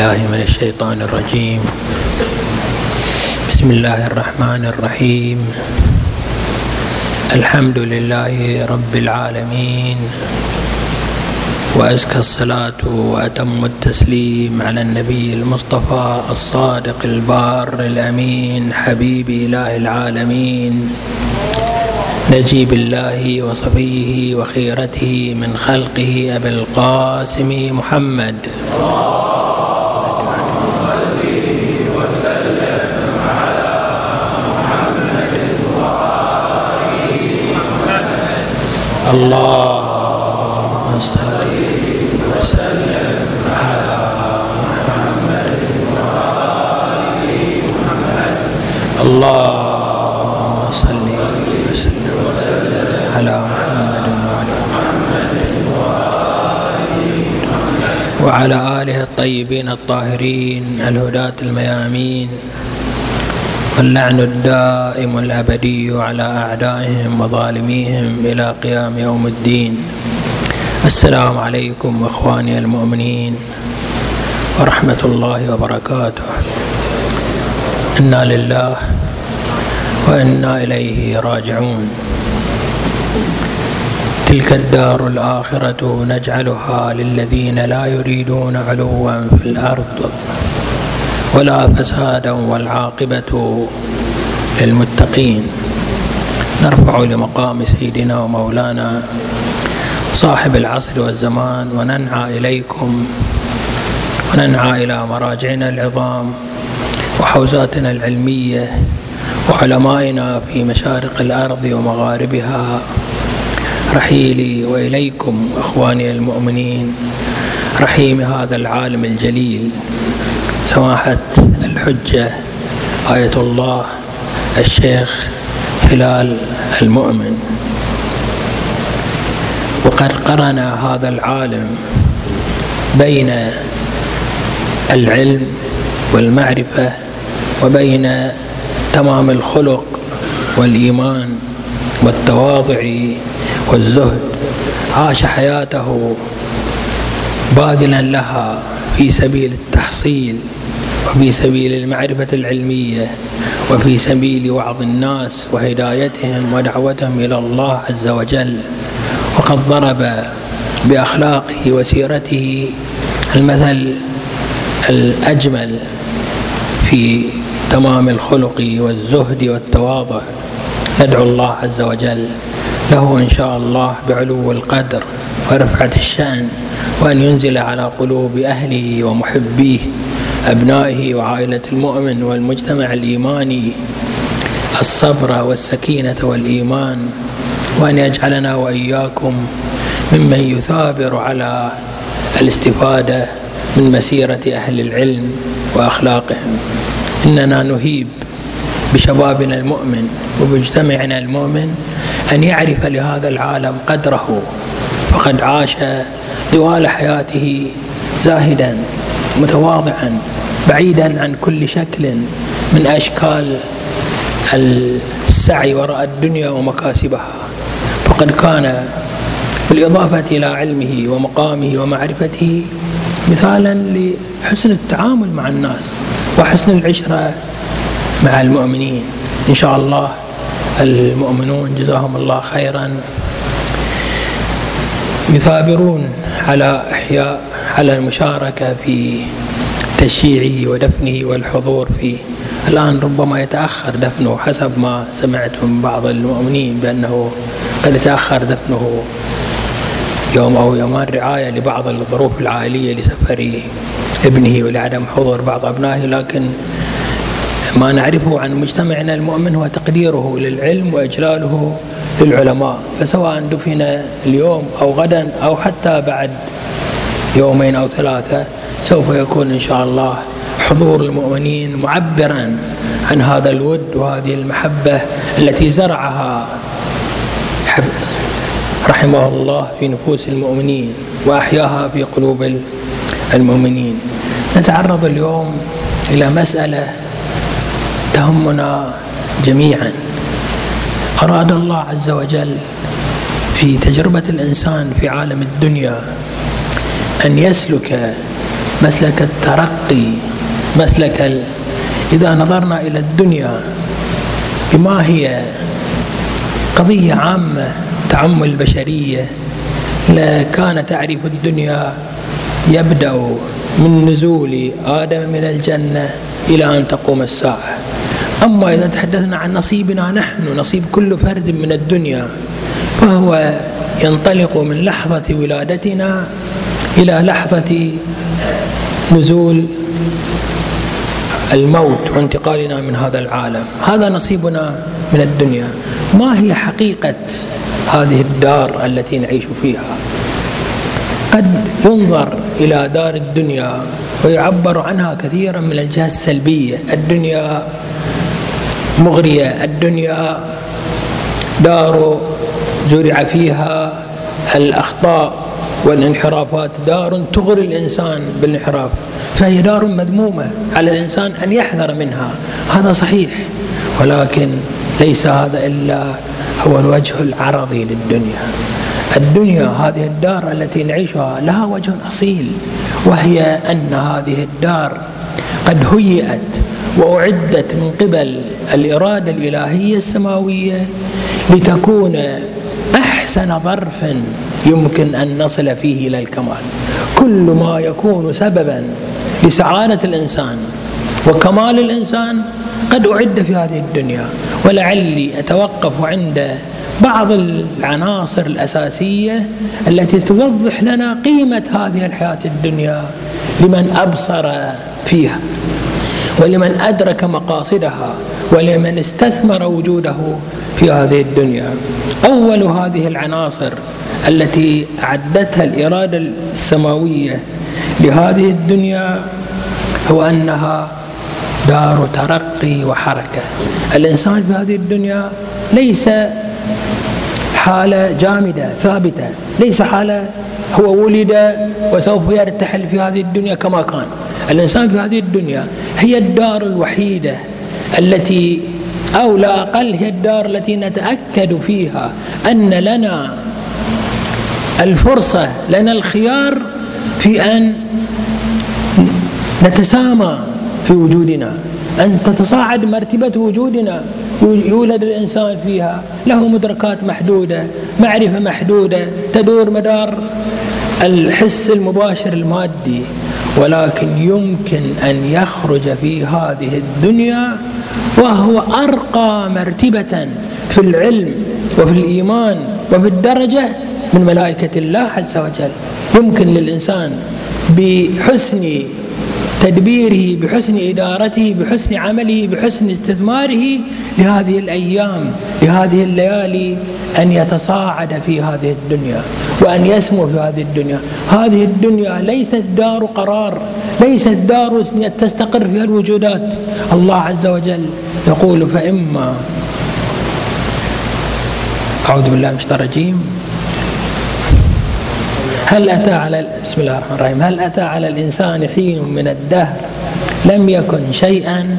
الله من الشيطان الرجيم. بسم الله الرحمن الرحيم. الحمد لله رب العالمين. وأزكى الصلاة وأتم التسليم على النبي المصطفى الصادق البار الأمين حبيب إله العالمين. نجيب الله وصفيه وخيرته من خلقه أبي القاسم محمد. اللهم صل وسلم على محمد محمد اللهم صل وسلم على محمد وعلى آله الطيبين الطاهرين الهداة الميامين واللعن الدائم الأبدي على أعدائهم وظالميهم إلى قيام يوم الدين. السلام عليكم إخواني المؤمنين ورحمة الله وبركاته. إنا لله وإنا إليه راجعون. تلك الدار الآخرة نجعلها للذين لا يريدون علوا في الأرض. ولا فسادا والعاقبة للمتقين. نرفع لمقام سيدنا ومولانا صاحب العصر والزمان وننعى إليكم وننعى إلى مراجعنا العظام وحوزاتنا العلمية وعلمائنا في مشارق الأرض ومغاربها. رحيلي وإليكم إخواني المؤمنين رحيم هذا العالم الجليل. سماحة الحجة آية الله الشيخ هلال المؤمن. وقد قرن هذا العالم بين العلم والمعرفة وبين تمام الخلق والإيمان والتواضع والزهد. عاش حياته باذلا لها. في سبيل التحصيل وفي سبيل المعرفة العلمية وفي سبيل وعظ الناس وهدايتهم ودعوتهم إلى الله عز وجل. وقد ضرب بأخلاقه وسيرته المثل الأجمل في تمام الخلق والزهد والتواضع. ندعو الله عز وجل له إن شاء الله بعلو القدر ورفعة الشأن. وأن ينزل على قلوب أهله ومحبيه أبنائه وعائلة المؤمن والمجتمع الإيماني الصبر والسكينة والإيمان وأن يجعلنا وإياكم ممن يثابر على الاستفادة من مسيرة أهل العلم وأخلاقهم. إننا نهيب بشبابنا المؤمن وبمجتمعنا المؤمن أن يعرف لهذا العالم قدره فقد عاش طوال حياته زاهدا متواضعا بعيدا عن كل شكل من أشكال السعي وراء الدنيا ومكاسبها. فقد كان بالإضافة إلى علمه ومقامه ومعرفته مثالا لحسن التعامل مع الناس وحسن العشرة مع المؤمنين. إن شاء الله المؤمنون جزاهم الله خيرا. يثابرون على إحياء على المشاركة في تشييعه ودفنه والحضور فيه. الآن ربما يتأخر دفنه حسب ما سمعت من بعض المؤمنين بأنه قد يتأخر دفنه يوم أو يومان رعاية لبعض الظروف العائلية لسفر ابنه ولعدم حضور بعض أبنائه. لكن ما نعرفه عن مجتمعنا المؤمن هو تقديره للعلم وإجلاله للعلماء فسواء دفن اليوم أو غدا أو حتى بعد يومين أو ثلاثة سوف يكون إن شاء الله حضور المؤمنين معبرا عن هذا الود وهذه المحبة التي زرعها رحمه الله في نفوس المؤمنين وأحياها في قلوب المؤمنين. نتعرض اليوم إلى مسألة تهمنا جميعا. أراد الله عز وجل في تجربة الإنسان في عالم الدنيا أن يسلك مسلك الترقي مسلك ال... إذا نظرنا إلى الدنيا بما هي؟ قضية عامة تعم البشرية لكان تعريف الدنيا يبدأ من نزول آدم من الجنة إلى أن تقوم الساعة. أما إذا تحدثنا عن نصيبنا نحن نصيب كل فرد من الدنيا فهو ينطلق من لحظة ولادتنا إلى لحظة نزول الموت وانتقالنا من هذا العالم. هذا نصيبنا من الدنيا. ما هي حقيقة هذه الدار التي نعيش فيها؟ قد ينظر إلى دار الدنيا ويعبر عنها كثيرا من الجهة السلبية. الدنيا مغرية الدنيا دار زرع فيها الأخطاء والانحرافات. دار تغري الإنسان بالانحراف فهي دار مذمومة على الإنسان أن يحذر منها. هذا صحيح ولكن ليس هذا إلا هو الوجه العرضي للدنيا. الدنيا هذه الدار التي نعيشها لها وجه أصيل وهي أن هذه الدار قد هيئت وأعدت من قبل الإرادة الإلهية السماوية لتكون أحسن ظرف يمكن أن نصل فيه إلى الكمال. كل ما يكون سببا لسعادة الإنسان وكمال الإنسان قد أعد في هذه الدنيا. ولعلي أتوقف عند بعض العناصر الأساسية التي توضح لنا قيمة هذه الحياة الدنيا لمن أبصر فيها. ولمن أدرك مقاصدها ولمن استثمر وجوده في هذه الدنيا. أول هذه العناصر التي أعدتها الإرادة السماوية لهذه الدنيا هو أنها دار ترقي وحركة. الإنسان في هذه الدنيا ليس حالة جامدة ثابتة. ليس حالة هو ولد وسوف يرتحل في هذه الدنيا كما كان. الإنسان في هذه الدنيا هي الدار الوحيدة التي أو لا أقل هي الدار التي نتأكد فيها أن لنا الفرصة لنا الخيار في أن نتسامى في وجودنا أن تتصاعد مرتبة وجودنا يولد الإنسان فيها له مدركات محدودة معرفة محدودة تدور مدار الحس المباشر المادي. ولكن يمكن أن يخرج في هذه الدنيا وهو أرقى مرتبة في العلم وفي الإيمان وفي الدرجة من ملائكة الله عز وجل. يمكن للإنسان بحسن تدبيره بحسن إدارته بحسن عمله بحسن استثماره لهذه الأيام لهذه الليالي أن يتصاعد في هذه الدنيا وأن يسمو في هذه الدنيا. هذه الدنيا ليست دار قرار ليست دار تستقر فيها الوجودات. الله عز وجل يقول فإما أعوذ بالله من الشيطان الرجيم. هل أتى على بسم الله الرحمن الرحيم. هل أتى على الإنسان حين من الدهر؟ لم يكن شيئا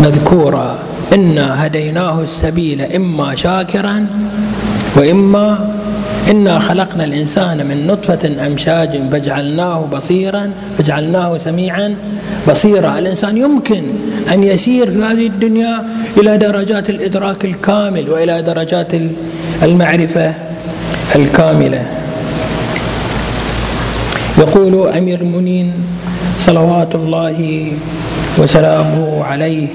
مذكورا. إنا هديناه السبيل إما شاكرا وإما إنا خلقنا الإنسان من نطفة أمشاج فجعلناه بصيرا فجعلناه سميعا بصيرا. الإنسان يمكن أن يسير في هذه الدنيا إلى درجات الإدراك الكامل وإلى درجات المعرفة الكاملة. يقول أمير المؤمنين صلوات الله وسلامه عليه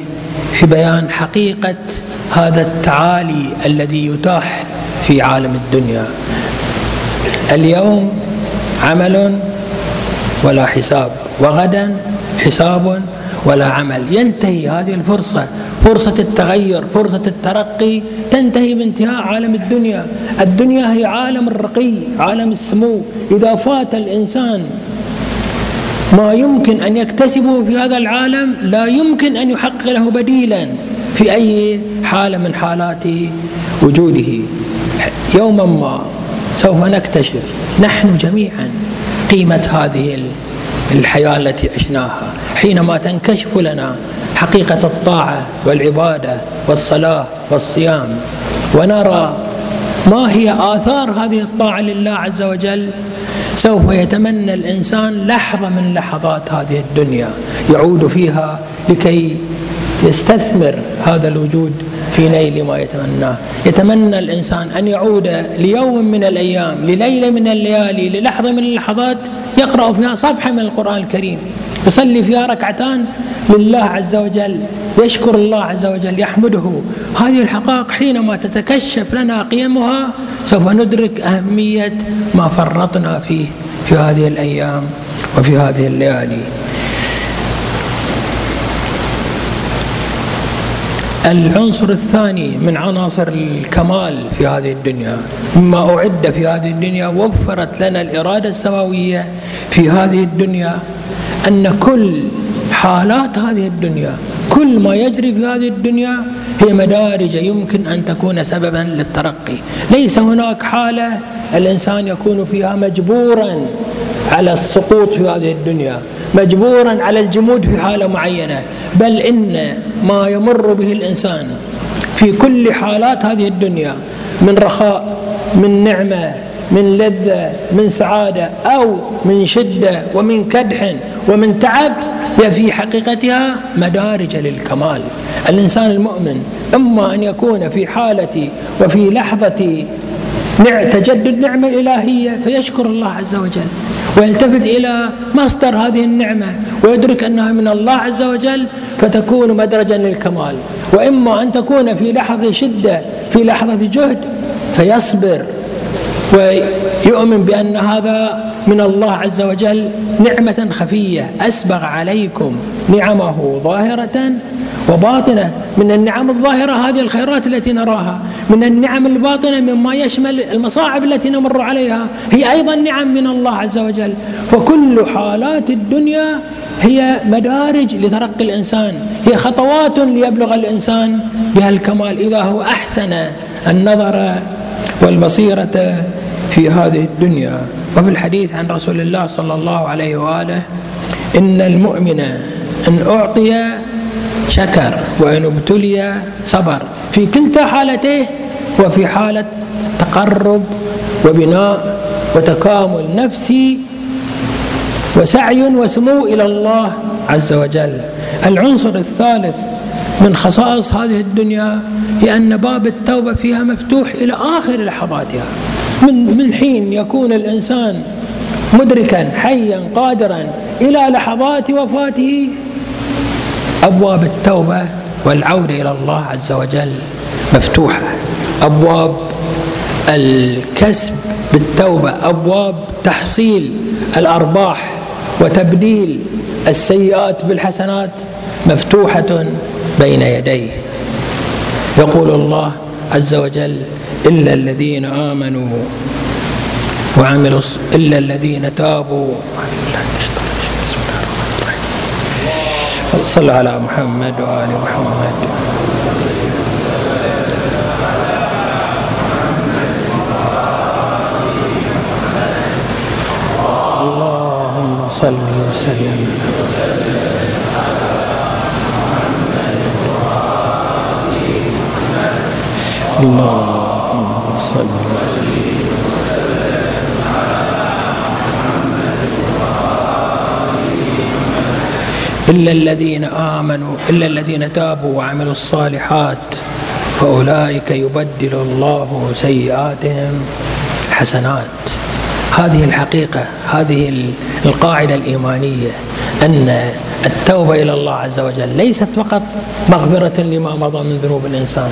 في بيان حقيقة هذا التعالي الذي يتاح في عالم الدنيا. اليوم عمل ولا حساب وغدا حساب ولا عمل. ينتهي هذه الفرصة. فرصة التغير فرصة الترقي تنتهي بانتهاء عالم الدنيا. الدنيا هي عالم الرقي عالم السمو. إذا فات الإنسان ما يمكن أن يكتسبه في هذا العالم لا يمكن أن يحقق له بديلا. في أي حالة من حالات وجوده. يوما ما سوف نكتشف نحن جميعا قيمة هذه الحياة التي عشناها. حينما تنكشف لنا حقيقة الطاعة والعبادة والصلاة والصيام. ونرى ما هي آثار هذه الطاعة لله عز وجل. سوف يتمنى الإنسان لحظة من لحظات هذه الدنيا يعود فيها لكي يستثمر هذا الوجود في نيل ما يتمناه. يتمنى الإنسان أن يعود ليوم من الأيام لليلة من الليالي للحظة من اللحظات يقرأ فيها صفحة من القرآن الكريم. يصلي فيها ركعتان لله عز وجل يشكر الله عز وجل يحمده. هذه الحقائق حينما تتكشف لنا قيمها سوف ندرك أهمية ما فرطنا فيه في هذه الأيام وفي هذه الليالي. العنصر الثاني من عناصر الكمال في هذه الدنيا مما أعد في هذه الدنيا وفرت لنا الإرادة السماوية في هذه الدنيا أن كل حالات هذه الدنيا. كل ما يجري في هذه الدنيا هي مدارج يمكن أن تكون سببا للترقي. ليس هناك حالة الإنسان يكون فيها مجبورا على السقوط في هذه الدنيا مجبورا على الجمود في حالة معينة بل إن ما يمر به الإنسان في كل حالات هذه الدنيا من رخاء من نعمة من لذة من سعادة أو من شدة ومن كدح ومن تعب هي في حقيقتها مدارج للكمال. الإنسان المؤمن إما أن يكون في حالة وفي لحظة تجدد نعمة إلهية فيشكر الله عز وجل. ويلتفت إلى مصدر هذه النعمة ويدرك أنها من الله عز وجل فتكون مدرجا للكمال. وإما أن تكون في لحظة شدة في لحظة جهد فيصبر. ويؤمن بأن هذا من الله عز وجل نعمة خفية. أسبغ عليكم نعمه ظاهرة وباطنة. من النعم الظاهرة هذه الخيرات التي نراها. من النعم الباطنة مما يشمل المصاعب التي نمر عليها. هي أيضا نعم من الله عز وجل. فكل حالات الدنيا هي مدارج لترقي الإنسان. هي خطوات ليبلغ الإنسان بها الكمال. إذا هو أحسن النظر والبصيرة في هذه الدنيا. وفي الحديث عن رسول الله صلى الله عليه وآله إن المؤمن إن أعطي شكر وإن ابتلي صبر في كلتا حالتيه وفي حالة تقرب وبناء وتكامل نفسي وسعي وسمو إلى الله عز وجل. العنصر الثالث من خصائص هذه الدنيا هي أن باب التوبة فيها مفتوح إلى آخر لحظاتها. من من حين يكون الإنسان مدركا حيا قادرا إلى لحظات وفاته أبواب التوبة والعودة إلى الله عز وجل مفتوحة. أبواب الكسب بالتوبة أبواب تحصيل الأرباح وتبديل السيئات بالحسنات مفتوحة بين يديه. يقول الله عز وجل إلا الذين آمنوا وعملوا إلا الذين تابوا. صلى على محمد وآل محمد. اللهم صل وسلم. اللهم صل إلا الذين آمنوا إلا الذين تابوا وعملوا الصالحات فأولئك يبدل الله سيئاتهم حسنات. هذه الحقيقة هذه القاعدة الإيمانية أن التوبة إلى الله عز وجل ليست فقط مغفرة لما مضى من ذنوب الإنسان.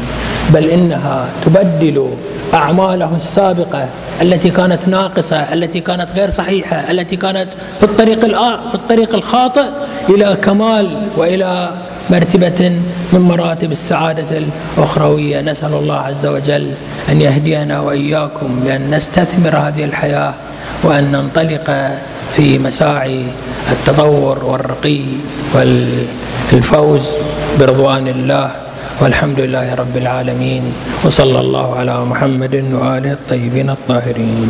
بل إنها تبدل أعماله السابقة التي كانت ناقصة التي كانت غير صحيحة التي كانت في الطريق في الطريق الخاطئ إلى كمال وإلى مرتبة من مراتب السعادة الأخروية. نسأل الله عز وجل أن يهدينا وإياكم بأن نستثمر هذه الحياة وأن ننطلق في مساعي التطور والرقي والفوز برضوان الله. والحمد لله رب العالمين وصلى الله على محمد وآله الطيبين الطاهرين.